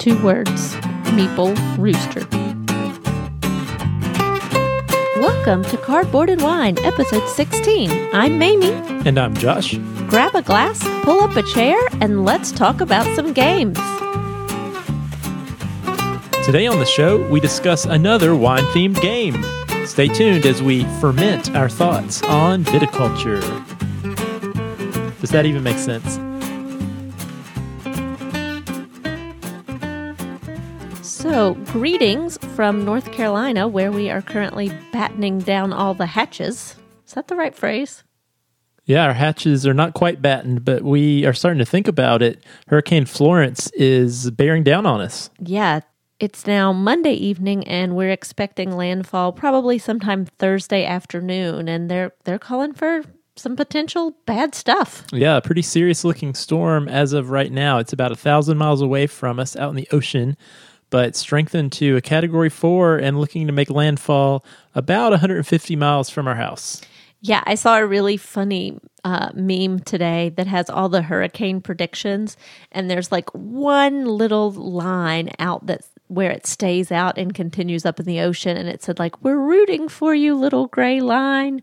Two words Meeple Rooster. Welcome to Cardboard and Wine, episode 16. I'm Mamie. And I'm Josh. Grab a glass, pull up a chair, and let's talk about some games. Today on the show, we discuss another wine themed game. Stay tuned as we ferment our thoughts on viticulture. Does that even make sense? So, greetings from North Carolina, where we are currently battening down all the hatches. Is that the right phrase? Yeah, our hatches are not quite battened, but we are starting to think about it. Hurricane Florence is bearing down on us. Yeah, it's now Monday evening, and we're expecting landfall probably sometime Thursday afternoon, and they're they're calling for some potential bad stuff. Yeah, a pretty serious looking storm as of right now. It's about a thousand miles away from us out in the ocean, but strengthened to a category four and looking to make landfall about 150 miles from our house. Yeah, I saw a really funny uh, meme today that has all the hurricane predictions, and there's like one little line out that where it stays out and continues up in the ocean, and it said like, "We're rooting for you, little gray line."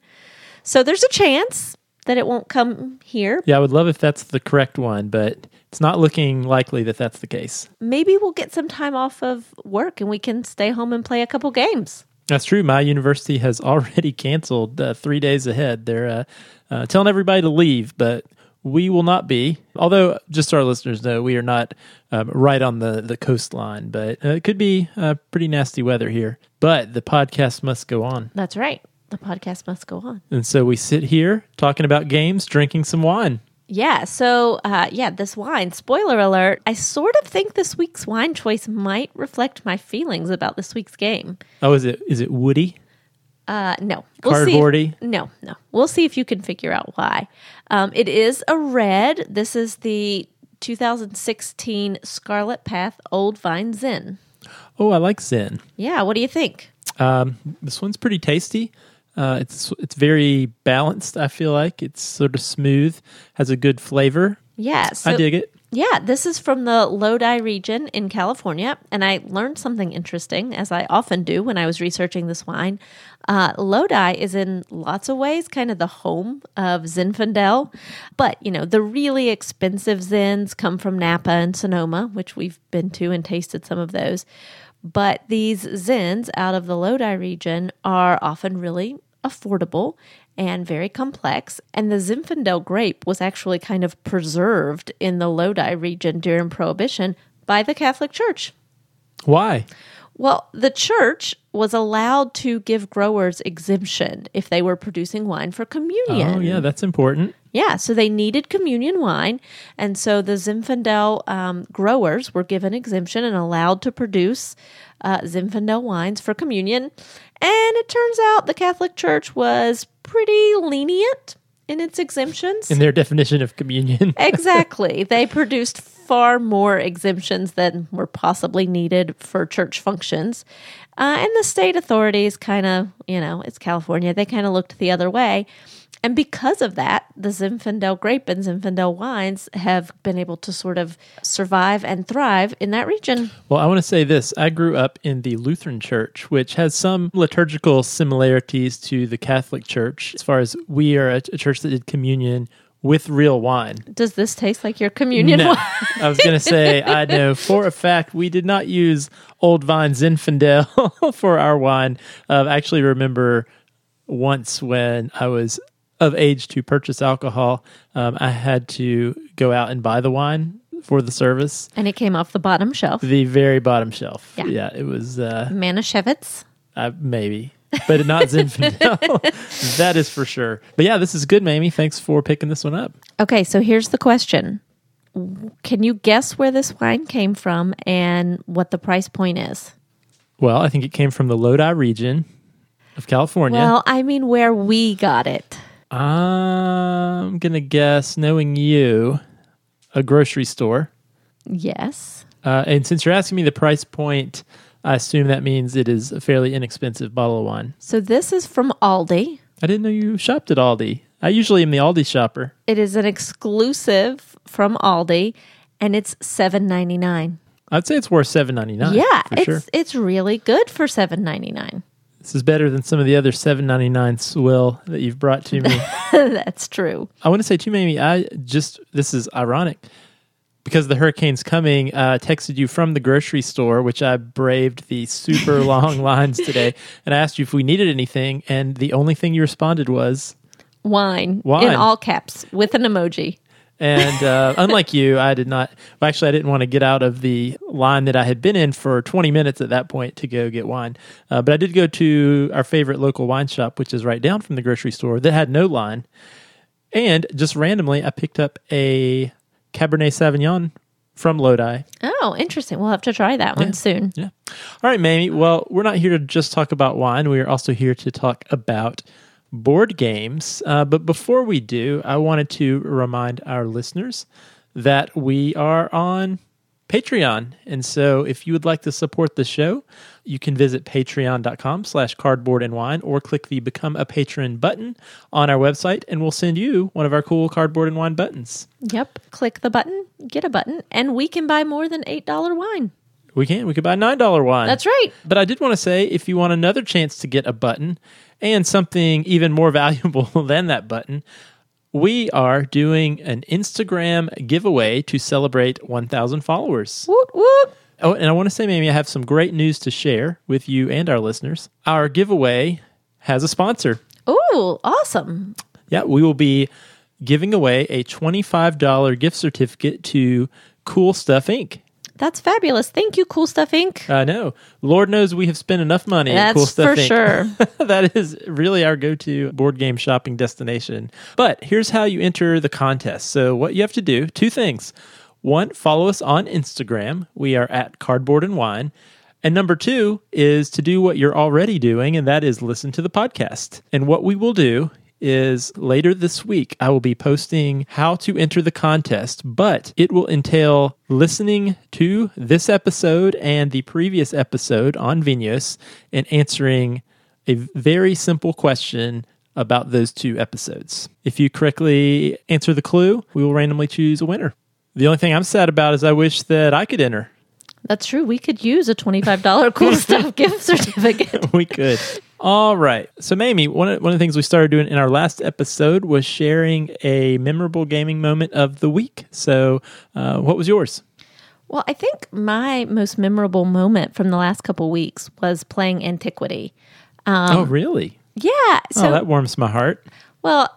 So there's a chance that it won't come here. Yeah, I would love if that's the correct one, but it's not looking likely that that's the case. Maybe we'll get some time off of work and we can stay home and play a couple games. That's true. My university has already canceled uh, three days ahead. They're uh, uh, telling everybody to leave, but we will not be. Although, just so our listeners know, we are not um, right on the, the coastline, but uh, it could be uh, pretty nasty weather here. But the podcast must go on. That's right. The podcast must go on. And so we sit here talking about games, drinking some wine. Yeah. So, uh, yeah, this wine, spoiler alert, I sort of think this week's wine choice might reflect my feelings about this week's game. Oh, is it is it woody? Uh, no. see Cardboardy? if- no, no. We'll see if you can figure out why. Um, it is a red. This is the 2016 Scarlet Path Old Vine Zin. Oh, I like Zen. Yeah. What do you think? Um, this one's pretty tasty. Uh, it's it's very balanced. I feel like it's sort of smooth, has a good flavor. Yeah. So, I dig it. Yeah, this is from the Lodi region in California, and I learned something interesting, as I often do when I was researching this wine. Uh, Lodi is in lots of ways kind of the home of Zinfandel, but you know the really expensive Zins come from Napa and Sonoma, which we've been to and tasted some of those. But these Zins out of the Lodi region are often really affordable and very complex. And the Zinfandel grape was actually kind of preserved in the Lodi region during Prohibition by the Catholic Church. Why? Well, the church was allowed to give growers exemption if they were producing wine for communion. Oh, yeah, that's important. Yeah, so they needed communion wine. And so the Zinfandel um, growers were given exemption and allowed to produce uh, Zinfandel wines for communion. And it turns out the Catholic Church was pretty lenient in its exemptions. In their definition of communion. exactly. They produced far more exemptions than were possibly needed for church functions. Uh, and the state authorities kind of, you know, it's California, they kind of looked the other way. And because of that, the Zinfandel grape and Zinfandel wines have been able to sort of survive and thrive in that region. Well, I want to say this. I grew up in the Lutheran Church, which has some liturgical similarities to the Catholic Church, as far as we are a, church that did communion with real wine. Does this taste like your communion No. wine? I was going to say, I know for a fact we did not use Old Vine Zinfandel for our wine. Uh, I actually remember once when I was of age to purchase alcohol, um, I had to go out and buy the wine for the service. And it came off the bottom shelf. The very bottom shelf. Yeah. it was uh, Manischewitz. uh, maybe, but not Zinfandel. that is for sure. But yeah, this is good, Mamie. Thanks for picking this one up. Okay, so here's the question. Can you guess where this wine came from and what the price point is? Well, I think it came from the Lodi region of California. Well, I mean where we got it. I'm gonna guess, knowing you, a grocery store. Yes. Uh, and since you're asking me the price point, I assume that means it is a fairly inexpensive bottle of wine. So this is from Aldi. I didn't know you shopped at Aldi. I usually am the Aldi shopper. It is an exclusive from Aldi and it's seven ninety nine. I'd say it's worth seven ninety nine. yeah, it's sure. it's really good for seven ninety nine. This is better than some of the other seven ninety nine swill that you've brought to me. That's true. I want to say too, Mamie. I just this is ironic because the hurricane's coming. Uh, texted you from the grocery store, which I braved the super long lines today, and I asked you if we needed anything, and the only thing you responded was. Wine, Wine. in all caps with an emoji. And uh, unlike you, I did not. Well, actually, I didn't want to get out of the line that I had been in for 20 minutes at that point to go get wine. Uh, but I did go to our favorite local wine shop, which is right down from the grocery store, that had no line. And just randomly, I picked up a Cabernet Sauvignon from Lodi. Oh, interesting. We'll have to try that one soon. Yeah. All right, Mamie. Well, we're not here to just talk about wine. We are also here to talk about board games. Uh, but before we do, I wanted to remind our listeners that we are on Patreon. And so if you would like to support the show, you can visit patreon.com slash cardboard and wine or click the become a patron button on our website and we'll send you one of our cool cardboard and wine buttons. Yep. Click the button, get a button, and we can buy more than $8 wine. We can. We could buy a $9 wine. That's right. But I did want to say if you want another chance to get a button and something even more valuable than that button, we are doing an Instagram giveaway to celebrate 1,000 followers. Woot woot. Oh, and I want to say, Mamie, I have some great news to share with you and our listeners. Our giveaway has a sponsor. Oh, awesome. Yeah, we will be giving away a $25 gift certificate to Cool Stuff Inc. That's fabulous. Thank you, Cool Stuff Inc. I know. Lord knows we have spent enough money at That's Cool Stuff for Inc. sure. that is really our go to board game shopping destination. But here's how you enter the contest. So, what you have to do two things. One, follow us on Instagram. We are at Cardboard and Wine. And number two is to do what you're already doing, and that is listen to the podcast. And what we will do is later this week, I will be posting how to enter the contest, but it will entail listening to this episode and the previous episode on Vinhos and answering a very simple question about those two episodes. If you correctly answer the clue, we will randomly choose a winner. The only thing I'm sad about is I wish that I could enter. That's true. We could use a $25 Cool Stuff gift certificate. we could. All right. So, Mamie, one of, one of the things we started doing in our last episode was sharing a memorable gaming moment of the week. So, uh, what was yours? Well, I think my most memorable moment from the last couple weeks was playing Antiquity. oh, really? Yeah. So, oh, that warms my heart. well,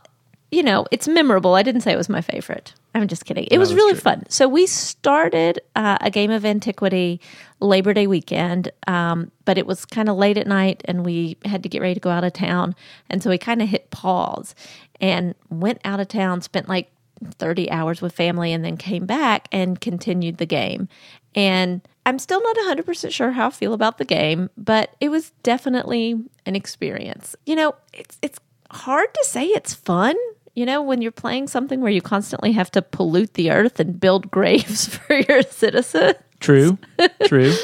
you know, it's memorable. I didn't say it was my favorite. I'm just kidding. It was really true. fun. So we started uh, a game of Antiquity Labor Day weekend, um, but it was kind of late at night, and we had to get ready to go out of town, and so we kind of hit pause and went out of town. Spent like 30 hours with family, and then came back and continued the game. And I'm still not 100% sure how I feel about the game, but it was definitely an experience. You know, it's it's hard to say it's fun you know, when you're playing something where you constantly have to pollute the earth and build graves for your citizens. True, true.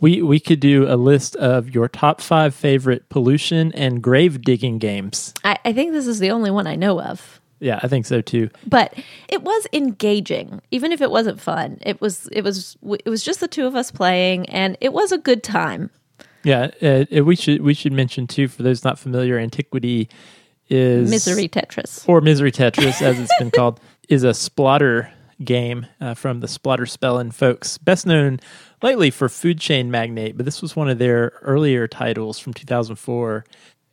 We we could do a list of your top five favorite pollution and grave digging games. I, I think this is the only one I know of. Yeah, I think so too. But it was engaging, even if it wasn't fun. It was it was it was just the two of us playing, and it was a good time. Yeah, uh, uh, we should we should mention too for those not familiar, Antiquity is Misery Tetris. or Misery Tetris, as it's been called, is a Splotter game uh, from the Splotter Spellen folks, best known lately for Food Chain Magnate, but this was one of their earlier titles from 2004.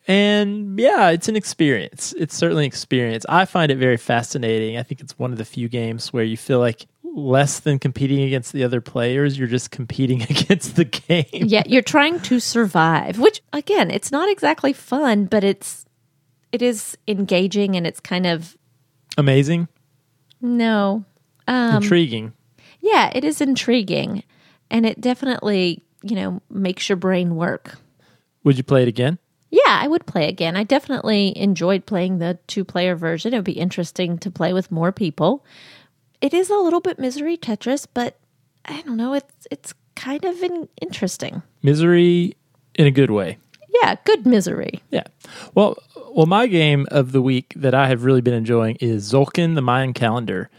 And yeah, it's an experience. It's certainly an experience. I find it very fascinating. I think it's one of the few games where you feel like less than competing against the other players, you're just competing against the game. Yeah, you're trying to survive, which again, it's not exactly fun, but it's it is engaging and it's kind of Amazing, no. Um, intriguing. Yeah, it is intriguing and it definitely, you know, makes your brain work. Would you play it again? Yeah, I would play again. I definitely enjoyed playing the two player version. It would be interesting to play with more people. It is a little bit misery Tetris, but I don't know, it's it's kind of in, interesting. Misery in a good way. Yeah, good misery. Yeah. Well, well, my game of the week that I have really been enjoying is Tzolk'in: The Mayan Calendar.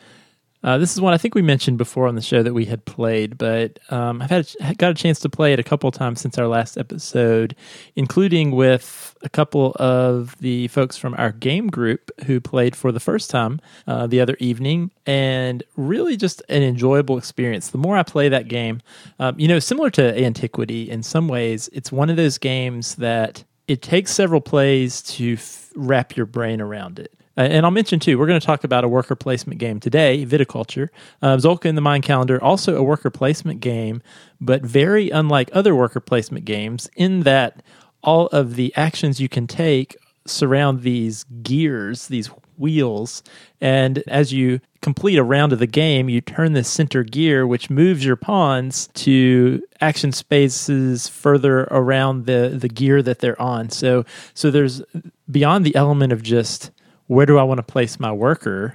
Uh, this is one I think we mentioned before on the show that we had played, but um, I've had a, got a chance to play it a couple times since our last episode, including with a couple of the folks from our game group who played for the first time uh, the other evening, and really just an enjoyable experience. The more I play that game, um, you know, similar to Antiquity in some ways, it's one of those games that it takes several plays to f- wrap your brain around it. Uh, and I'll mention too, we're going to talk about a worker placement game today, Viticulture. Uh, Tzolk'in the Mayan Calendar, also a worker placement game, but very unlike other worker placement games in that all of the actions you can take surround these gears, these wheels. And as you complete a round of the game, you turn the center gear, which moves your pawns to action spaces further around the, the gear that they're on. So, so there's beyond the element of just where do I want to place my worker?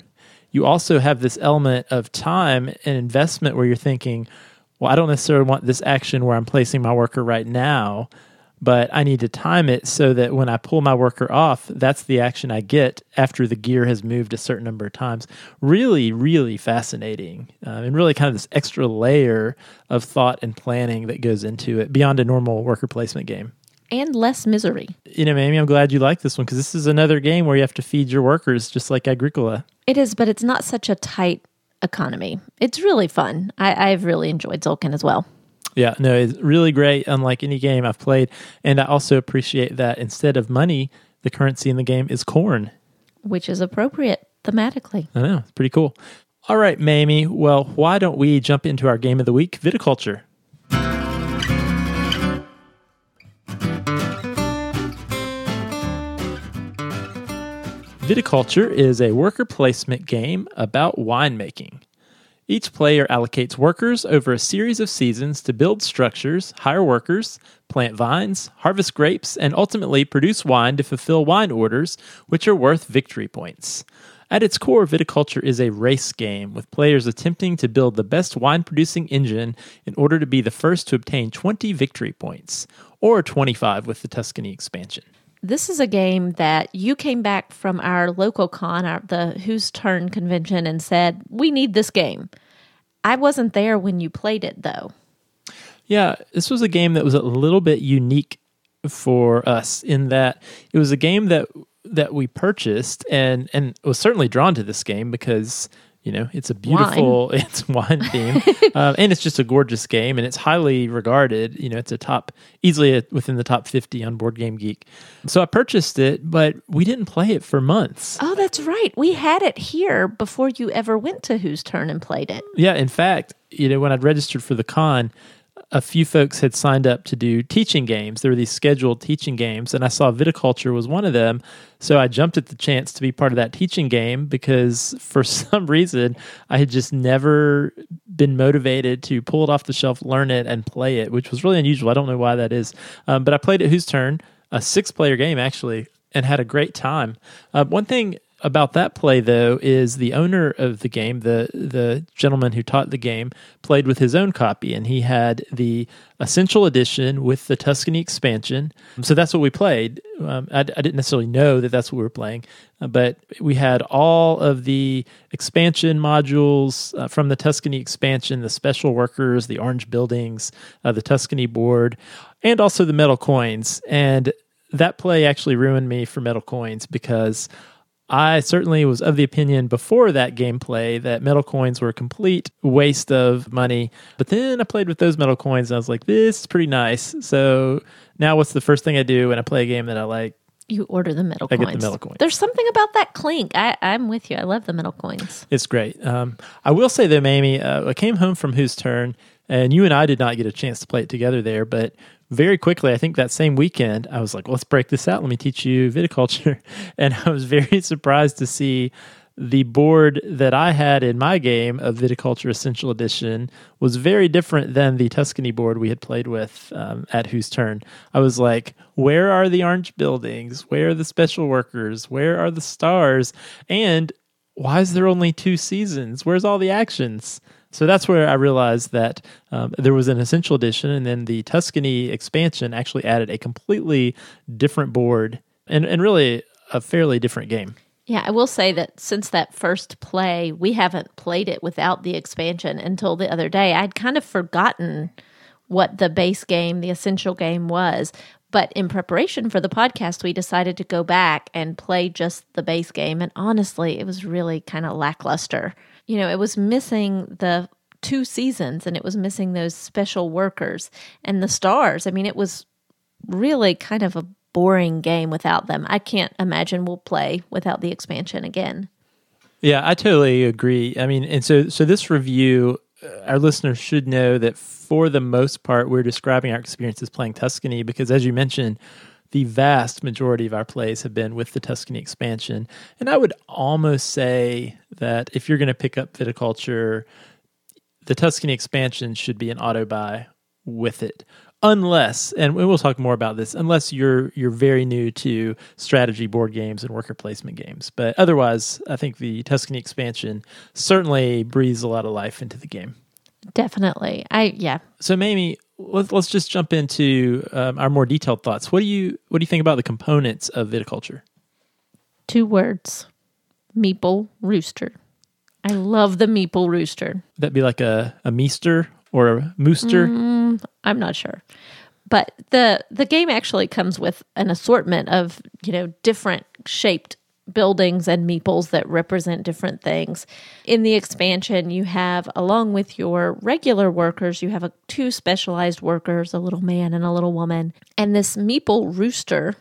You also have this element of time and investment where you're thinking, well, I don't necessarily want this action where I'm placing my worker right now, but I need to time it so that when I pull my worker off, that's the action I get after the gear has moved a certain number of times. Really, really fascinating. Um, and really kind of this extra layer of thought and planning that goes into it beyond a normal worker placement game and less misery. You know, Amy, I'm glad you like this one because this is another game where you have to feed your workers just like Agricola. It is, but it's not such a tight economy. It's really fun. I, I've really enjoyed Tzolk'in as well. Yeah, no, it's really great, unlike any game I've played. And I also appreciate that instead of money, the currency in the game is corn. Which is appropriate thematically. I know, it's pretty cool. All right, Mamie. Well, why don't we jump into our game of the week, viticulture? Viticulture is a worker placement game about winemaking. Each player allocates workers over a series of seasons to build structures, hire workers, plant vines, harvest grapes, and ultimately produce wine to fulfill wine orders, which are worth victory points. At its core, viticulture is a race game, with players attempting to build the best wine producing engine in order to be the first to obtain 20 victory points, or 25 with the Tuscany expansion this is a game that you came back from our local con, our, the Whose Turn convention, and said, We need this game. I wasn't there when you played it, though. Yeah, this was a game that was a little bit unique for us in that it was a game that that we purchased and and was certainly drawn to this game because you know it's a beautiful wine. it's wine theme. Uh, and it's just a gorgeous game and it's highly regarded you know it's a top easily a, within the top 50 on board game geek. So i purchased it but we didn't play it for months. Oh that's right. We had it here before you ever went to whose turn and played it. Yeah in fact you know when i'd registered for the con a few folks had signed up to do teaching games. There were these scheduled teaching games, and I saw viticulture was one of them. So I jumped at the chance to be part of that teaching game because for some reason I had just never been motivated to pull it off the shelf, learn it, and play it, which was really unusual. I don't know why that is. Um, but I played it Whose Turn, a six player game actually, and had a great time. Uh, one thing about that play though is the owner of the game, the the gentleman who taught the game, played with his own copy, and he had the essential edition with the Tuscany expansion. So that's what we played. Um, I, I, didn't necessarily know that that's what we were playing, uh, but we had all of the expansion modules uh, from the Tuscany expansion, the special workers, the orange buildings, uh, the Tuscany board, and also the metal coins. And that play actually ruined me for metal coins because I certainly was of the opinion before that gameplay that metal coins were a complete waste of money. But then I played with those metal coins and I was like, this is pretty nice. So now what's the first thing I do when I play a game that I like? You order the metal I coins. get the metal coins. There's something about that clink. I, I'm with you. I love the metal coins. It's great. Um, I will say though, Mamie, uh, I came home from Whose Turn, and you and I did not get a chance to play it together there, but very quickly, I think that same weekend, I was like, let's break this out. Let me teach you viticulture. And I was very surprised to see the board that I had in my game of Viticulture Essential Edition was very different than the Tuscany board we had played with um, at Whose Turn. I was like, where are the orange buildings? Where are the special workers? Where are the stars? And why is there only two seasons? Where's all the actions? So that's where I realized that um, there was an essential edition, and then the Tuscany expansion actually added a completely different board and, and really a fairly different game. Yeah, I will say that since that first play, we haven't played it without the expansion until the other day. I'd kind of forgotten what the base game, the essential game was. But in preparation for the podcast, we decided to go back and play just the base game. And honestly, it was really kind of lackluster. You know, it was missing the two seasons and it was missing those special workers and the stars. I mean, it was really kind of a boring game without them. I can't imagine we'll play without the expansion again. Yeah, I totally agree. I mean, and so so this review uh, our listeners should know that for the most part, we're describing our experiences playing Tuscany because, as you mentioned, the vast majority of our plays have been with the Tuscany expansion. And I would almost say that if you're going to pick up viticulture, the Tuscany expansion should be an auto buy with it. Unless, and we'll talk more about this, unless you're you're very new to strategy board games and worker placement games. But otherwise, I think the Tuscany expansion certainly breathes a lot of life into the game. Definitely, I yeah. So, Mamie, let's let's just jump into um, our more detailed thoughts. What do you what do you think about the components of viticulture? Two words: meeple rooster. I love the meeple rooster. That'd that be like a a meester or a mooster? Mm, I'm not sure. But the the game actually comes with an assortment of, you know, different shaped buildings and meeples that represent different things. In the expansion, you have, along with your regular workers, you have a, two specialized workers, a little man and a little woman. And this meeple rooster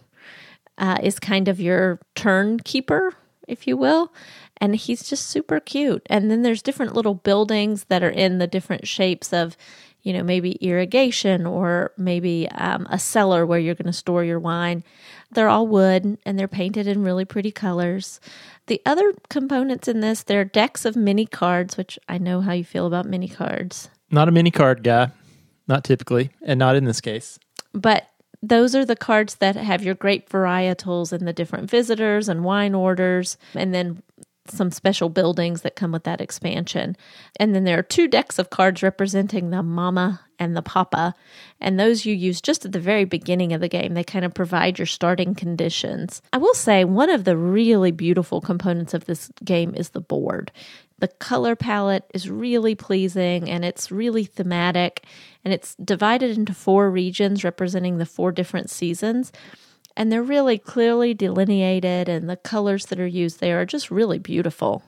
uh, is kind of your turn keeper, if you will and he's just super cute. And then there's different little buildings that are in the different shapes of, you know, maybe irrigation or maybe um, a cellar where you're going to store your wine. They're all wood and they're painted in really pretty colors. The other components in this, they're decks of mini cards, which I know how you feel about mini cards. Not a mini card guy, not typically, and not in this case. But those are the cards that have your grape varietals and the different visitors and wine orders. And then some special buildings that come with that expansion. And then there are two decks of cards representing the mama and the papa. And those you use just at the very beginning of the game. They kind of provide your starting conditions. I will say one of the really beautiful components of this game is the board. The color palette is really pleasing and it's really thematic. And it's divided into four regions representing the four different seasons and they're really clearly delineated and the colors that are used there are just really beautiful.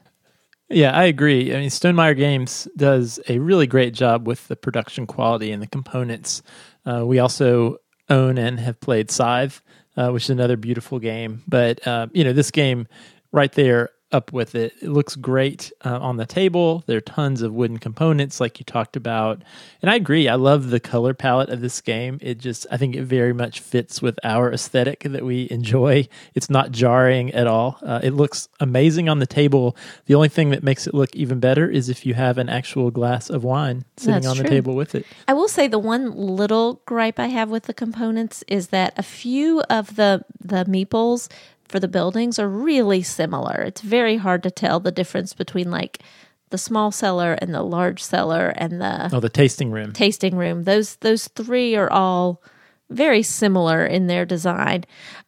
Yeah, I agree. I mean, Stonemaier Games does a really great job with the production quality and the components. Uh, we also own and have played Scythe, uh, which is another beautiful game. But, uh, you know, this game right there up with it. It looks great uh, on the table. There are tons of wooden components, like you talked about. And I agree. I love the color palette of this game. It just, I think it very much fits with our aesthetic that we enjoy. It's not jarring at all. Uh, it looks amazing on the table. The only thing that makes it look even better is if you have an actual glass of wine sitting That's on true. the table with it. I will say the one little gripe I have with the components is that a few of the the meeples for the buildings are really similar. It's very hard to tell the difference between like the small cellar and the large cellar and the oh the tasting room. Tasting room. Those those three are all very similar in their design.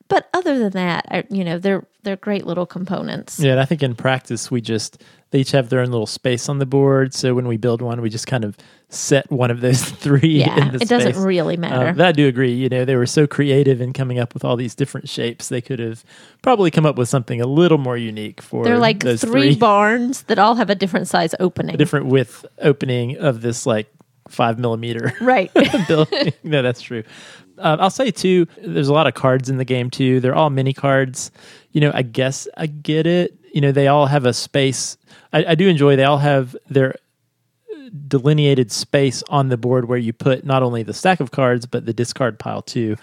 But other than that, you know, they're they're great little components. Yeah, I think in practice we just they each have their own little space on the board. So when we build one, we just kind of set one of those three. Yeah, it space. doesn't really matter. Um, I do agree. You know, they were so creative in coming up with all these different shapes. They could have probably come up with something a little more unique for. They're like three, three, barns that all have a different size opening, a different width opening of this like five millimeter right building. no, that's true. Uh, I'll say too. There's a lot of cards in the game too. They're all mini cards. You know, I guess I get it. You know, they all have a space I, I do enjoy. They all have their delineated space on the board where you put not only the stack of cards but the discard pile too.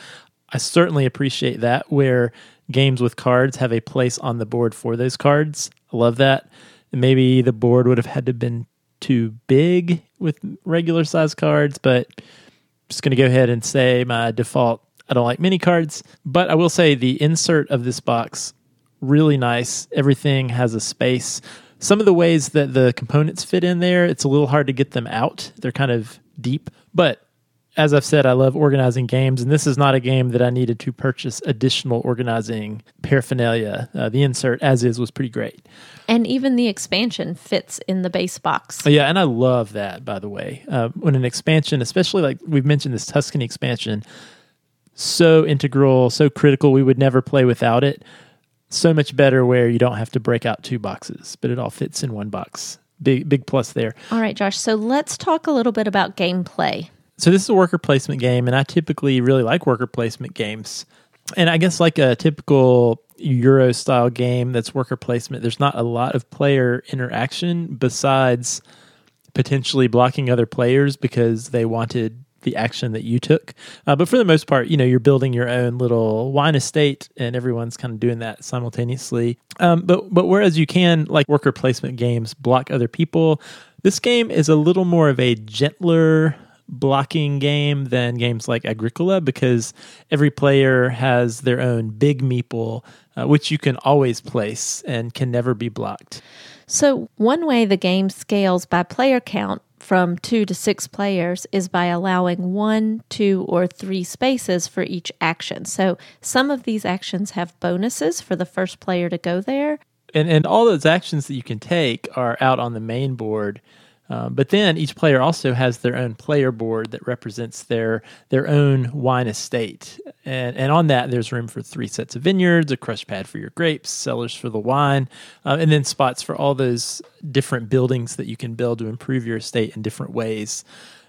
I certainly appreciate that where games with cards have a place on the board for those cards. I love that. maybe the board would have had to been too big with regular size cards, but just going to go ahead and say my default I don't like mini cards, but I will say the insert of this box really nice. Everything has a space some of the ways that the components fit in there, it's a little hard to get them out. They're kind of deep, but as I've said, I love organizing games, and this is not a game that I needed to purchase additional organizing paraphernalia. Uh, the insert, as is, was pretty great. And even the expansion fits in the base box. Oh, yeah, and I love that, by the way. Uh, when an expansion, especially like we've mentioned this Tuscany expansion, so integral, so critical, we would never play without it. So much better where you don't have to break out two boxes, but it all fits in one box. Big, big plus there. All right, Josh. So let's talk a little bit about gameplay. So this is a worker placement game, and I typically really like worker placement games. And I guess like a typical Euro style game that's worker placement, there's not a lot of player interaction besides potentially blocking other players because they wanted the action that you took. Uh, but for the most part, you know, you're building your own little wine estate, and everyone's kind of doing that simultaneously. Um, but but whereas you can like worker placement games block other people, this game is a little more of a gentler blocking game than games like Agricola because every player has their own big meeple, uh, which you can always place and can never be blocked. So, one way the game scales by player count from two to six players is by allowing one, two, or three spaces for each action. So, some of these actions have bonuses for the first player to go there. And, and all those actions that you can take are out on the main board. Uh, but then each player also has their own player board that represents their their own wine estate, and and on that there's room for three sets of vineyards, a crush pad for your grapes, cellars for the wine, uh, and then spots for all those different buildings that you can build to improve your estate in different ways.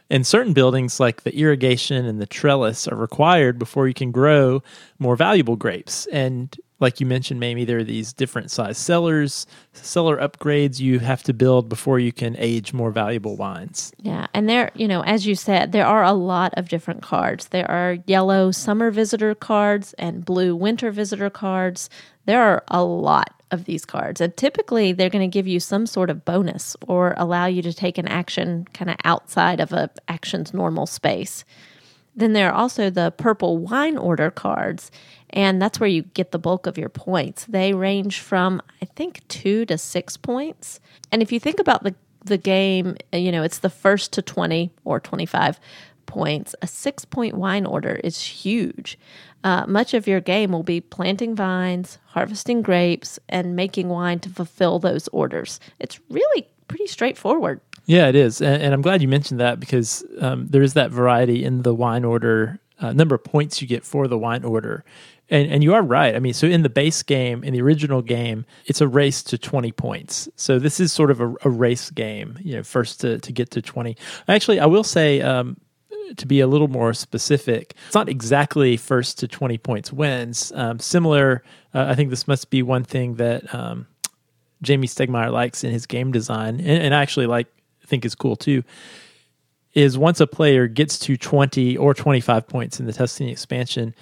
And certain buildings, like the irrigation and the trellis, are required before you can grow more valuable grapes. And like you mentioned, Mamie, there are these different size cellars, cellar upgrades you have to build before you can age more valuable wines. Yeah, and there, you know, as you said, there are a lot of different cards. There are yellow summer visitor cards and blue winter visitor cards. There are a lot of these cards, and typically they're going to give you some sort of bonus or allow you to take an action kind of outside of a action's normal space. Then there are also the purple wine order cards, and that's where you get the bulk of your points. They range from, I think, two to six points. And if you think about the, the game, you know, it's the first to 20 or 25 points. A six point wine order is huge. Uh, much of your game will be planting vines, harvesting grapes, and making wine to fulfill those orders. It's really pretty straightforward. Yeah, it is, and, and I'm glad you mentioned that because um, there is that variety in the wine order uh, number of points you get for the wine order. And, and you are right. I mean, so in the base game, in the original game, it's a race to 20 points. So this is sort of a, a race game, you know, first to, to get to 20. Actually, I will say, um, to be a little more specific, it's not exactly first to 20 points wins. Um, similar, uh, I think this must be one thing that um, Jamey Stegmaier likes in his game design, and, and I actually like think is cool too, is once a player gets to 20 or 25 points in the Tuscany expansion,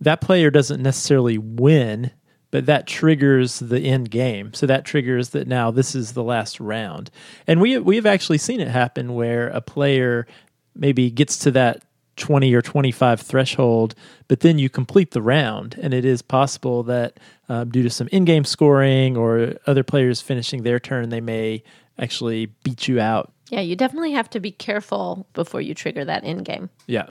that player doesn't necessarily win, but that triggers the end game. So that triggers that now this is the last round. And we we have actually seen it happen where a player maybe gets to that 20 or 25 threshold, but then you complete the round. And it is possible that um, due to some in game scoring or other players finishing their turn, they may actually beat you out. Yeah, you definitely have to be careful before you trigger that in game. Yeah.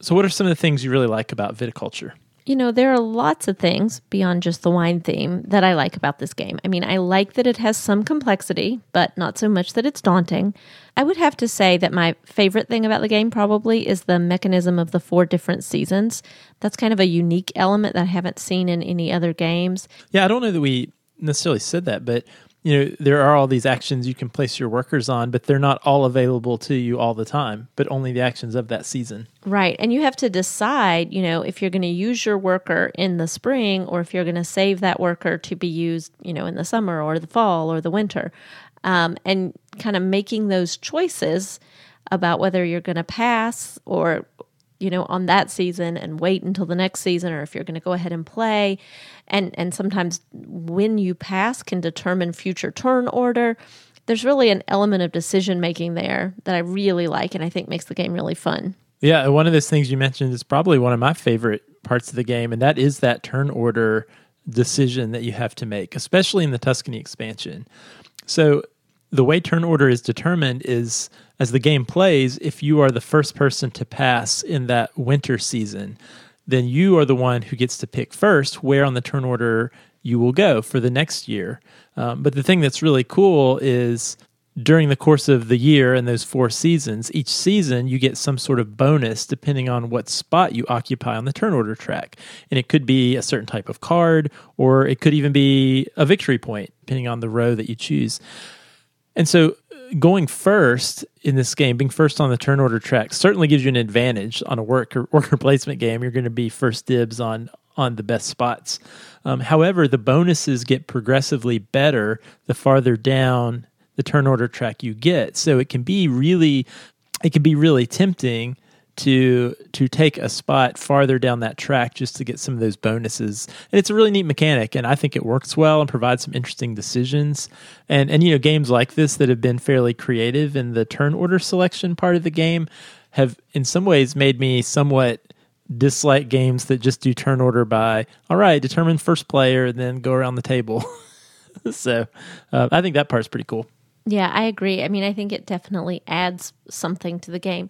So, what are some of the things you really like about viticulture? You know, there are lots of things beyond just the wine theme that I like about this game. I mean, I like that it has some complexity, but not so much that it's daunting. I would have to say that my favorite thing about the game probably is the mechanism of the four different seasons. That's kind of a unique element that I haven't seen in any other games. Yeah, I don't know that we necessarily said that, but you know there are all these actions you can place your workers on but they're not all available to you all the time but only the actions of that season. Right. And you have to decide you know if you're going to use your worker in the spring or if you're going to save that worker to be used you know in the summer or the fall or the winter. Um, and kind of making those choices about whether you're going to pass or you know on that season and wait until the next season or if you're going to go ahead and play and and sometimes when you pass can determine future turn order there's really an element of decision making there that I really like and I think makes the game really fun. Yeah, one of those things you mentioned is probably one of my favorite parts of the game and that is that turn order decision that you have to make, especially in the Tuscany expansion. So the way turn order is determined is as the game plays, if you are the first person to pass in that winter season, then you are the one who gets to pick first where on the turn order you will go for the next year. Um, but the thing that's really cool is during the course of the year and those four seasons, each season you get some sort of bonus depending on what spot you occupy on the turn order track. And it could be a certain type of card, or it could even be a victory point, depending on the row that you choose. And so going first in this game, being first on the turn order track, certainly gives you an advantage on a worker worker placement game. You're going to be first dibs on on the best spots. Um, however, the bonuses get progressively better the farther down the turn order track you get. So it can be really it can be really tempting to to take a spot farther down that track just to get some of those bonuses. And it's a really neat mechanic and I think it works well and provides some interesting decisions. And and you know games like this that have been fairly creative in the turn order selection part of the game have in some ways made me somewhat dislike games that just do turn order by all right, determine first player and then go around the table. so, uh, I think that part's pretty cool. Yeah, I agree. I mean, I think it definitely adds something to the game.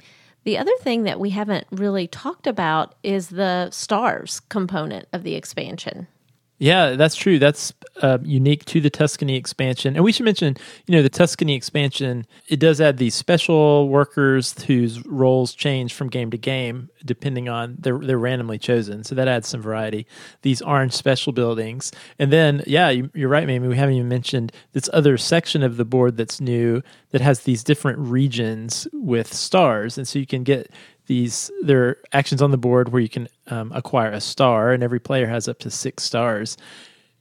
The other thing that we haven't really talked about is the stars component of the expansion. Yeah, that's true. That's uh, unique to the Tuscany expansion. And we should mention, you know, the Tuscany expansion, it does add these special workers whose roles change from game to game depending on they're they're randomly chosen. So that adds some variety. These orange special buildings. And then, yeah, you, are right, Mamie. We haven't even mentioned this other section of the board that's new that has these different regions with stars. And so you can get these there are actions on the board where you can um, acquire a star and every player has up to six stars.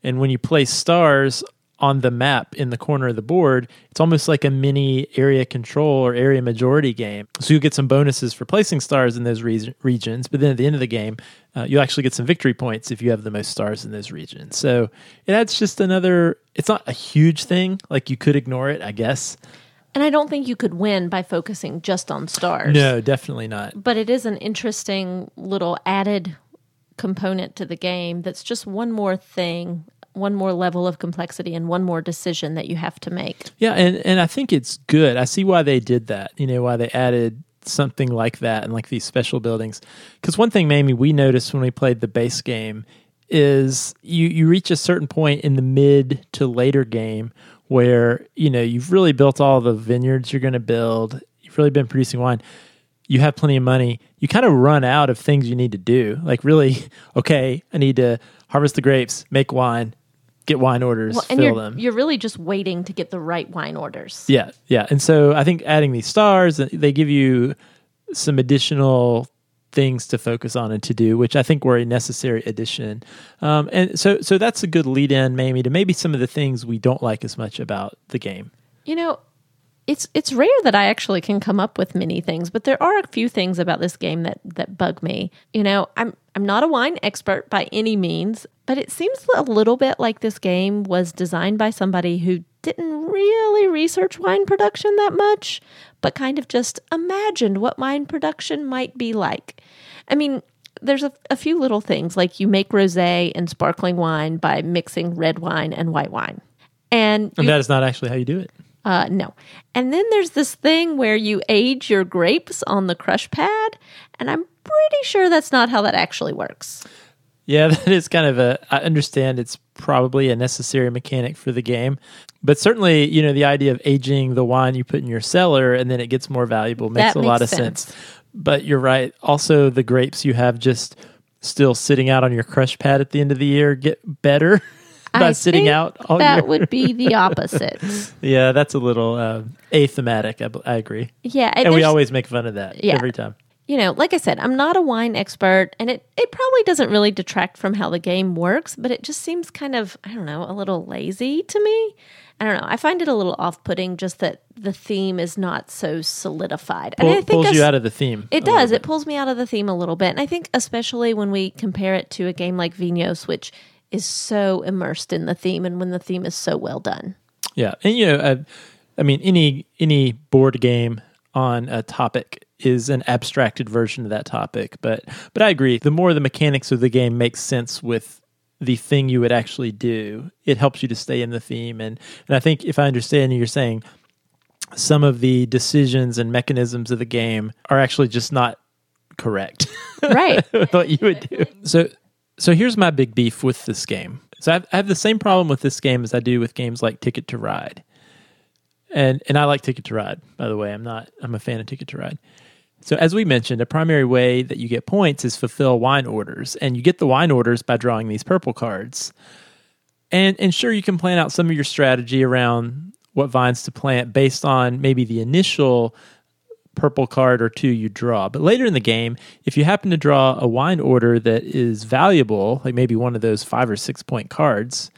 And when you place stars on the map in the corner of the board it's almost like a mini area control or area majority game. So you get some bonuses for placing stars in those re- regions but then at the end of the game uh, you actually get some victory points if you have the most stars in those regions. So it adds just another it's not a huge thing. Like you could ignore it i guess and I don't think you could win by focusing just on stars. No, definitely not. But it is an interesting little added component to the game that's just one more thing, one more level of complexity and one more decision that you have to make. Yeah, and and I think it's good. I see why they did that. You know, why they added something like that and like these special buildings. Cuz one thing Mamie we noticed when we played the base game is you you reach a certain point in the mid to later game where you know you've really built all the vineyards you're going to build. You've really been producing wine. You have plenty of money. You kind of run out of things you need to do. Like really okay i need to harvest the grapes make wine get wine orders well, and fill you're, them. you're really just waiting to get the right wine orders. Yeah yeah. And so i think adding these stars uh, they give you some additional things to focus on and to do, which I think were a necessary addition. Um, and so, so that's a good lead in, Mamie, to maybe some of the things we don't like as much about the game. You know, it's it's rare that I actually can come up with many things, but there are a few things about this game that that bug me. You know, I'm I'm not a wine expert by any means, but it seems a little bit like this game was designed by somebody who didn't really research wine production that much, but kind of just imagined what wine production might be like. I mean, there's a, a few little things like you make rosé and sparkling wine by mixing red wine and white wine. And, and that is not actually how you do it. Uh, no. And then there's this thing where you age your grapes on the crush pad, and I'm pretty sure that's not how that actually works. Yeah, that is kind of a. I understand it's probably a necessary mechanic for the game, but certainly, you know, the idea of aging the wine you put in your cellar and then it gets more valuable makes that a makes lot of sense. sense. But you're right. Also, the grapes you have just still sitting out on your crush pad at the end of the year get better. by I sitting out all that year. would be the opposite. yeah, that's a little uh, athematic. I, I agree. Yeah, and we always make fun of that yeah. every time. You know, like I said, I'm not a wine expert, and it it probably doesn't really detract from how the game works, but it just seems kind of I don't know a little lazy to me. I don't know. I find it a little off-putting just that the theme is not so solidified. Pull, and I think pulls you out of the theme. It does. It pulls me out of the theme a little bit. And I think especially when we compare it to a game like Vinhos, which is so immersed in the theme and when the theme is so well done. Yeah, and you know, I, I mean, any any board game on a topic is an abstracted version of that topic, but but I agree. The more the mechanics of the game make sense with the thing you would actually do, it helps you to stay in the theme. And and I think if I understand you, you're saying some of the decisions and mechanisms of the game are actually just not correct. Right. what you would do. So, so here's my big beef with this game. So I have, I have the same problem with this game as I do with games like Ticket to Ride, and and I like Ticket to Ride. By the way, I'm not. I'm a fan of Ticket to Ride. So as we mentioned, a primary way that you get points is fulfill wine orders, and you get the wine orders by drawing these purple cards. And and sure, you can plan out some of your strategy around what vines to plant based on maybe the initial purple card or two you draw. But later in the game, if you happen to draw a wine order that is valuable, like maybe one of those five or six point cards,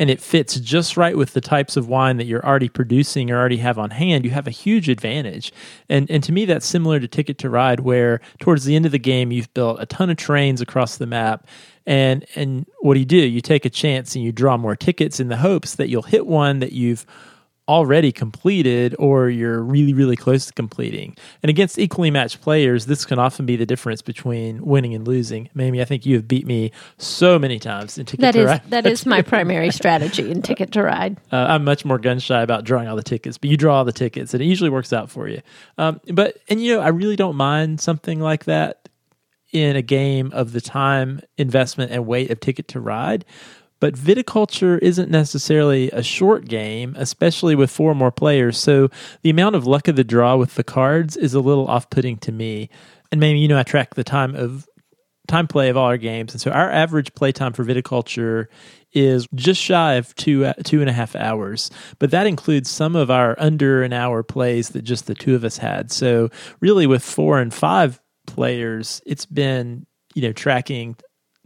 and it fits just right with the types of wine that you're already producing or already have on hand, you have a huge advantage. And and to me that's similar to Ticket to Ride where towards the end of the game you've built a ton of trains across the map and and what do you do? You take a chance and you draw more tickets in the hopes that you'll hit one that you've already completed or you're really really close to completing. And against equally matched players this can often be the difference between winning and losing. Mamie, i think you have beat me so many times in ticket That to is ride. that is my primary strategy in Ticket to Ride. uh, i'm much more gun shy about drawing all the tickets but you draw all the tickets and it usually works out for you. Um, but and you know i really don't mind something like that in a game of the time investment and weight of ticket to ride but viticulture isn't necessarily a short game, especially with four more players. So the amount of luck of the draw with the cards is a little off putting to me. And maybe, you know, I track the time of time play of all our games. And so our average play time for viticulture is just shy of two two and a half hours. But that includes some of our under an hour plays that just the two of us had. So really with four and five players, it's been, you know, tracking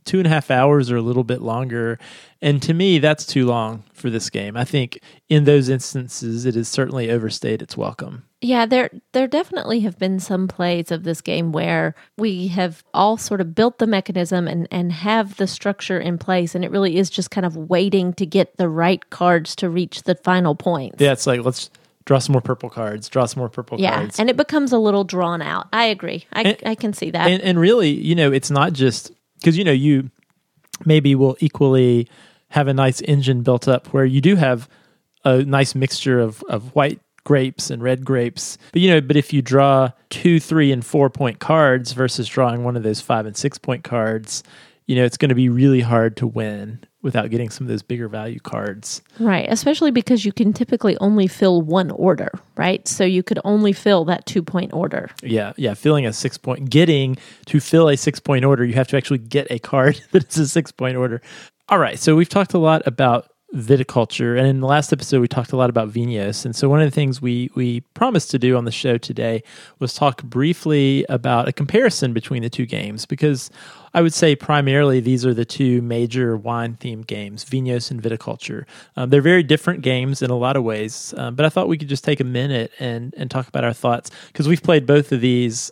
two and a half hours or a little bit longer. And to me, that's too long for this game. I think in those instances, it has certainly overstayed its welcome. Yeah, there there definitely have been some plays of this game where we have all sort of built the mechanism and and have the structure in place and it really is just kind of waiting to get the right cards to reach the final points. Yeah, it's like let's draw some more purple cards, draw some more purple Yeah, cards. and it becomes a little drawn out. I agree. I And- I can see that. and, and really, you know, it's not just because you know you maybe will equally have a nice engine built up where you do have a nice mixture of of white grapes and red grapes. But you know, but if you draw two, three, and four point cards versus drawing one of those five and six point cards, you know, it's going to be really hard to win without getting some of those bigger value cards. Right, especially because you can typically only fill one order, right? So you could only fill that two point order. Yeah, yeah. Filling a six point, getting to fill a six point order, you have to actually get a card that is a six point order. All right, so we've talked a lot about viticulture, and in the last episode we talked a lot about Vinhos. And so one of the things we we promised to do on the show today was talk briefly about a comparison between the two games because I would say primarily these are the two major wine themed games, Vinhos and Viticulture. Um, they're very different games in a lot of ways, um, but I thought we could just take a minute and, and talk about our thoughts because we've played both of these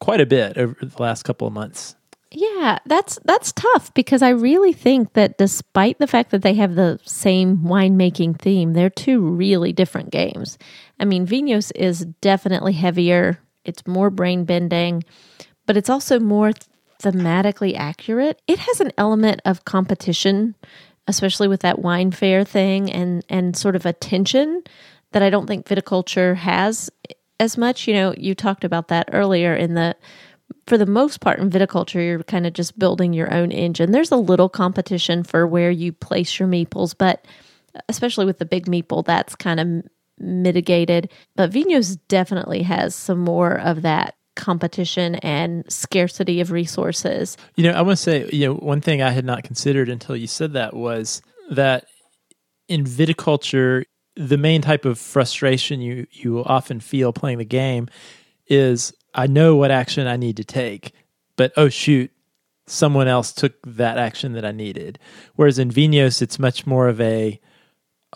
quite a bit over the last couple of months. Yeah, that's that's tough because I really think that despite the fact that they have the same winemaking theme, they're two really different games. I mean, Vinhos is definitely heavier, it's more brain bending, but it's also more thematically accurate. It has an element of competition, especially with that wine fair thing and and sort of a tension that I don't think viticulture has as much. You know, you talked about that earlier in the for the most part in viticulture, you're kind of just building your own engine. There's a little competition for where you place your meeples, but especially with the big meeple, that's kind of mitigated. But Vinhos definitely has some more of that competition and scarcity of resources. You know, I want to say, you know, one thing I had not considered until you said that was that in viticulture, the main type of frustration you you often feel playing the game is I know what action I need to take, but oh shoot, someone else took that action that I needed. Whereas in Vinhos, it's much more of a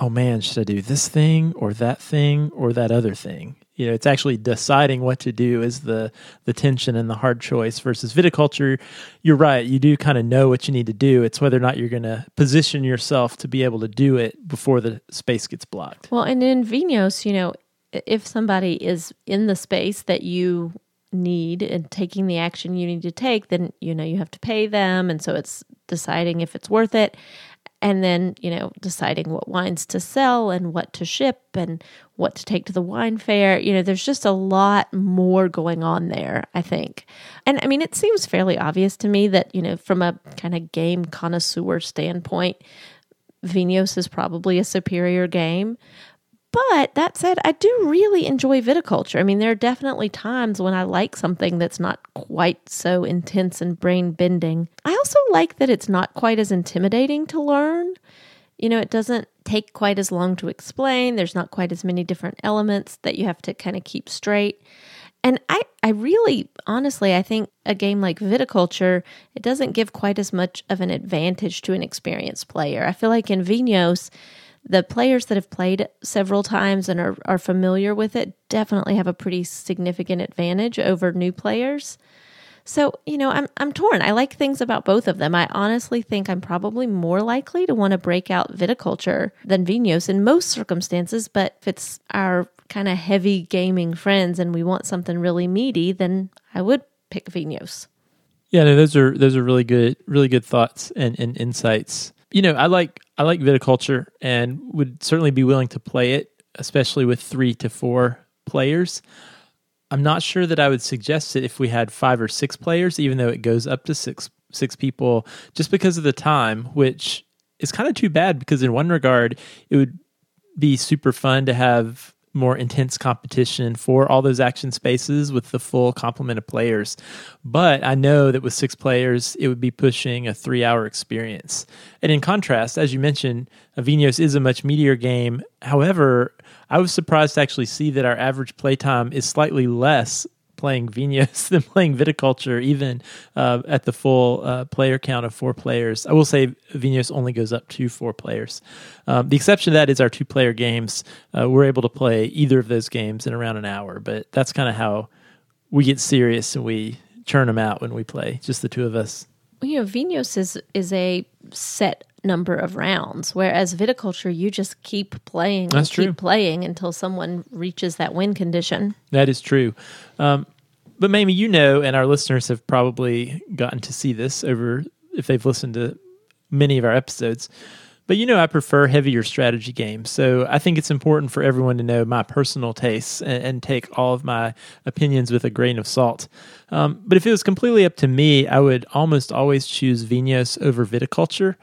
oh man, should I do this thing or that thing or that other thing? You know, it's actually deciding what to do is the the tension and the hard choice versus viticulture. You're right. You do kind of know what you need to do. It's whether or not you're going to position yourself to be able to do it before the space gets blocked. Well, and in Vinhos, you know, if somebody is in the space that you need and taking the action you need to take, then you know you have to pay them, and so it's deciding if it's worth it. and then, you know, deciding what wines to sell and what to ship and what to take to the wine fair. You know, there's just a lot more going on there, I think. And I mean, it seems fairly obvious to me that, you know, from a kind of game connoisseur standpoint, Vinhos is probably a superior game. But that said, I do really enjoy viticulture. I mean, there are definitely times when I like something that's not quite so intense and brain bending. I also like that it's not quite as intimidating to learn. You know, it doesn't take quite as long to explain, there's not quite as many different elements that you have to kind of keep straight. And I, I really, honestly, I think a game like viticulture, it doesn't give quite as much of an advantage to an experienced player. I feel like in Vinhos, the players that have played several times and are, are familiar with it definitely have a pretty significant advantage over new players. So, you know, I'm I'm torn. I like things about both of them. I honestly think I'm probably more likely to want to break out viticulture than Vinhos in most circumstances, but if it's our kind of heavy gaming friends and we want something really meaty, then I would pick Vinhos. Yeah, no, those are those are really good, really good thoughts and, and insights. You know, I like I like viticulture and would certainly be willing to play it, especially with three to four players. I'm not sure that I would suggest it if we had five or six players, even though it goes up to six six people, just because of the time, which is kind of too bad because in one regard it would be super fun to have more intense competition for all those action spaces with the full complement of players. But I know that with six players, it would be pushing a three hour experience. And in contrast, as you mentioned, Vinhos is a much meatier game. However, I was surprised to actually see that our average playtime is slightly less playing Vinhos than playing Viticulture, even uh, at the full uh, player count of four players. I will say Vinhos only goes up to four players. Um, the exception to that is our two player games. Uh, we're able to play either of those games in around an hour, but that's kind of how we get serious and we churn them out when we play, just the two of us. You know, Vinhos is, is a set number of rounds, whereas viticulture, you just keep playing, That's keep true. playing until someone reaches that win condition. That is true. Um, but Mamie, you know, and our listeners have probably gotten to see this over if they've listened to many of our episodes. But you know, I prefer heavier strategy games. So I think it's important for everyone to know my personal tastes and, and take all of my opinions with a grain of salt. Um, but if it was completely up to me, I would almost always choose Vinhos over Viticulture.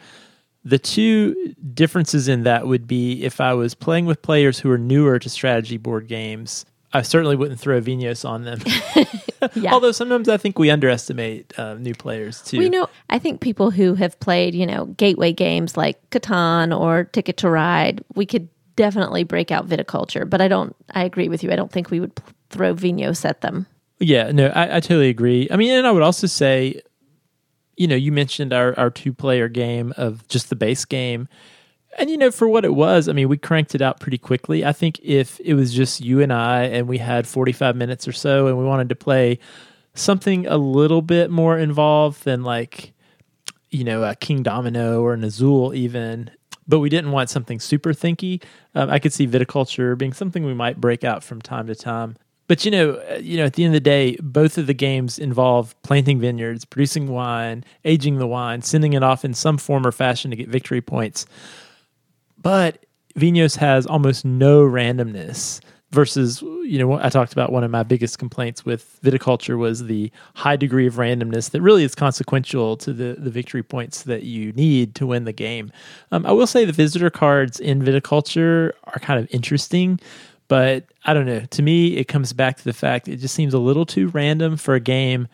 The two differences in that would be if I was playing with players who are newer to strategy board games, I certainly wouldn't throw Vinhos on them. Yeah. Although sometimes I think we underestimate uh, new players too. Well, you know, I think people who have played, you know, gateway games like Catan or Ticket to Ride, we could definitely break out viticulture. But I don't, I agree with you. I don't think we would p- throw Vinhos at them. Yeah, no, I, I totally agree. I mean, and I would also say, you know, you mentioned our, our two player game of just the base game. And, you know, for what it was, I mean, we cranked it out pretty quickly. I think if it was just you and I and we had 45 minutes or so and we wanted to play something a little bit more involved than like, you know, a Kingdomino or an Azul even, but we didn't want something super thinky. Um, I could see viticulture being something we might break out from time to time. But you know, uh, you know, at the end of the day, both of the games involve planting vineyards, producing wine, aging the wine, sending it off in some form or fashion to get victory points. But Vinhos has almost no randomness versus you know I talked about one of my biggest complaints with viticulture was the high degree of randomness that really is consequential to the the victory points that you need to win the game. Um, I will say the visitor cards in viticulture are kind of interesting, but I don't know. To me, it comes back to the fact it just seems a little too random for a game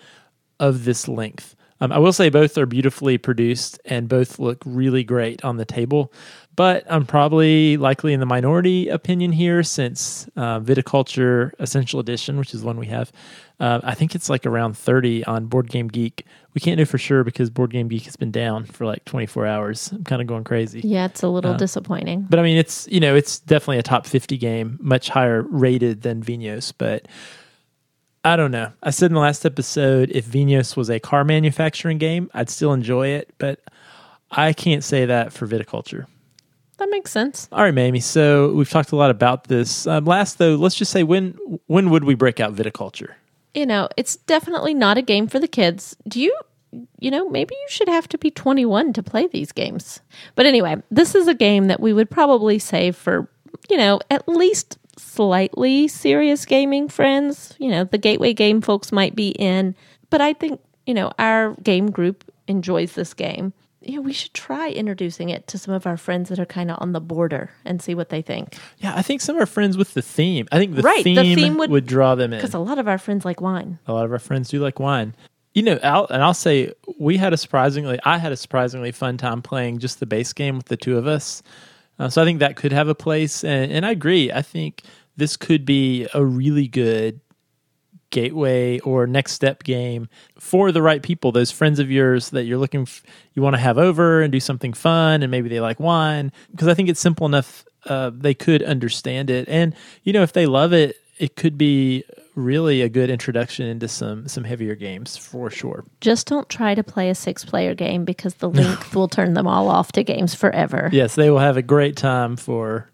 of this length. Um, I will say both are beautifully produced and both look really great on the table. But I'm probably likely in the minority opinion here since uh, Viticulture Essential Edition, which is the one we have, uh, I think it's like around 30 on Board Game Geek. We can't know for sure because Board Game Geek has been down for like 24 hours. I'm kind of going crazy. Yeah, it's a little Uh, disappointing. But I mean, it's you know, it's definitely a top fifty game, much higher rated than Vinhos. But I don't know. I said in the last episode, if Vinhos was a car manufacturing game, I'd still enjoy it. But I can't say that for viticulture. That makes sense. All right, Mamie. So we've talked a lot about this. Um, last though, let's just say when when would we break out viticulture? You know, it's definitely not a game for the kids. Do you you know, maybe you should have to be 21 to play these games. But anyway, this is a game that we would probably save for, you know, at least slightly serious gaming friends. You know, the gateway game folks might be in, but I think, you know, our game group enjoys this game. You know, we should try introducing it to some of our friends that are kind of on the border and see what they think. Yeah, I think some of our friends with the theme. I think the, Right, the theme, theme would, would- draw them in. Because a lot of our friends like wine. A lot of our friends do like wine. You know, I'll, and I'll say we had a surprisingly, I had a surprisingly fun time playing just the base game with the two of us. Uh, so I think that could have a place, and, and I agree. I think this could be a really good gateway or next step game for the right people. Those friends of yours that you're looking, f- you want to have over and do something fun, and maybe they like wine because I think it's simple enough. Uh, they could understand it, and you know, if they love it, it could be really a good introduction into some some heavier games for sure. Just don't try to play a six player game because the length will turn them all off to games forever. Yes, they will have a great time for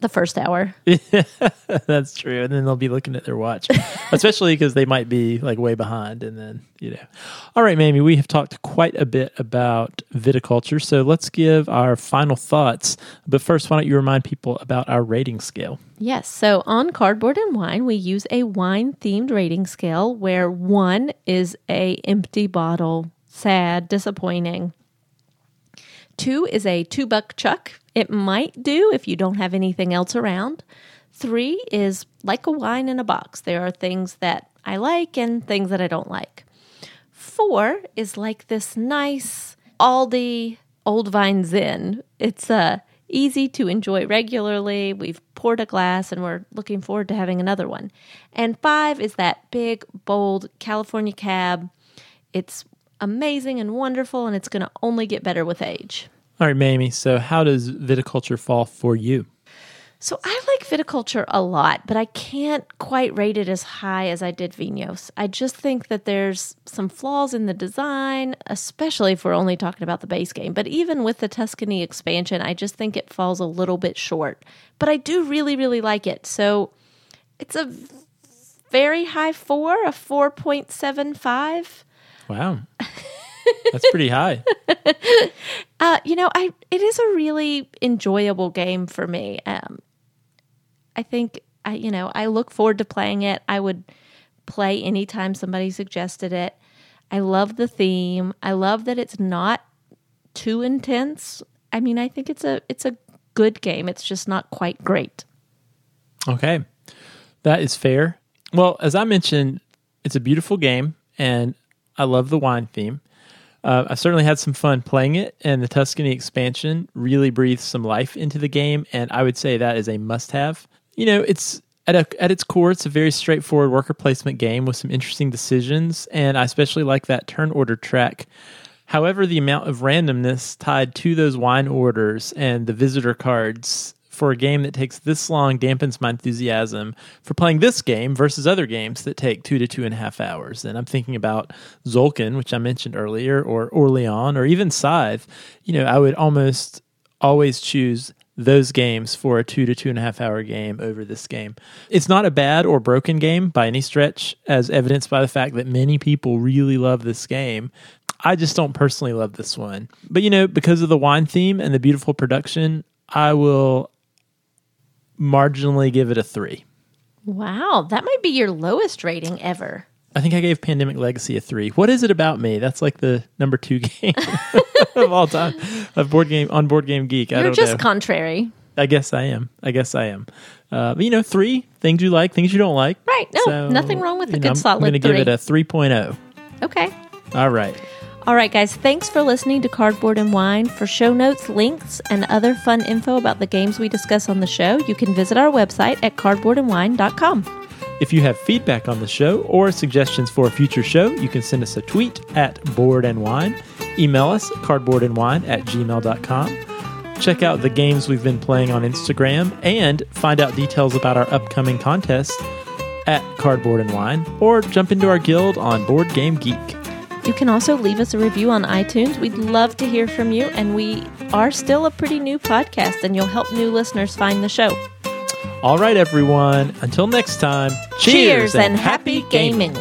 The first hour. That's true. And then they'll be looking at their watch, especially because they might be like way behind. And then, you know. All right, Mamie, we have talked quite a bit about viticulture. So let's give our final thoughts. But first, why don't you remind people about our rating scale? Yes. So on Cardboard and Wine, we use a wine themed rating scale where one is a empty bottle, sad, disappointing. Two is a two buck chuck. It might do if you don't have anything else around. Three is like a wine in a box. There are things that I like and things that I don't like. Four is like this nice Aldi Old Vine Zin. It's uh, easy to enjoy regularly. We've poured a glass and we're looking forward to having another one. And five is that big, bold California cab. It's amazing and wonderful, and it's going to only get better with age. All right, Mamie. So, how does viticulture fall for you? So I like viticulture a lot, but I can't quite rate it as high as I did Vinhos. I just think that there's some flaws in the design, especially if we're only talking about the base game. But even with the Tuscany expansion, I just think it falls a little bit short. But I do really, really like it. So it's a very high four, a 4.75. Wow. That's pretty high. Uh, you know, I it is a really enjoyable game for me. Um, I think I, you know, I look forward to playing it. I would play anytime somebody suggested it. I love the theme. I love that it's not too intense. I mean, I think it's a it's a good game. It's just not quite great. Okay. That is fair. Well, as I mentioned, it's a beautiful game and I love the wine theme. Uh, I certainly had some fun playing it, and the Tuscany expansion really breathes some life into the game, and I would say that is a must have. You know, it's at, a, at its core, it's a very straightforward worker placement game with some interesting decisions, and I especially like that turn order track. However, the amount of randomness tied to those wine orders and the visitor cards for a game that takes this long dampens my enthusiasm for playing this game versus other games that take two to two and a half hours. And I'm thinking about Tzolk'in, which I mentioned earlier, or Orleans, or even Scythe. You know, I would almost always choose those games for a two to two and a half hour game over this game. It's not a bad or broken game by any stretch, as evidenced by the fact that many people really love this game. I just don't personally love this one. But you know, because of the wine theme and the beautiful production, I will marginally give it a three. Wow, that might be your lowest rating ever. I think I gave Pandemic Legacy a three. What is it about me? That's like the number two game of all time of board game on Board Game Geek. You're don't just know. contrary. I guess I am. I guess I am. Uh, but you know, three things you like, things you don't like. Right. No, nothing wrong with a good know, I'm- solid I'm going to give it a 3.0. Okay. All right. All right, guys, thanks for listening to Cardboard and Wine. For show notes, links, and other fun info about the games we discuss on the show, you can visit our website at cardboardandwine.com. If you have feedback on the show or suggestions for a future show, you can send us a tweet at board and wine, email us cardboardandwine at gmail.com. Check out the games we've been playing on Instagram and find out details about our upcoming contest at Cardboard and Wine or jump into our guild on Board Game Geek. You can also leave us a review on iTunes. We'd love to hear from you, and we are still a pretty new podcast, and you'll help new listeners find the show. All right, everyone. Until next time, Cheers and happy gaming.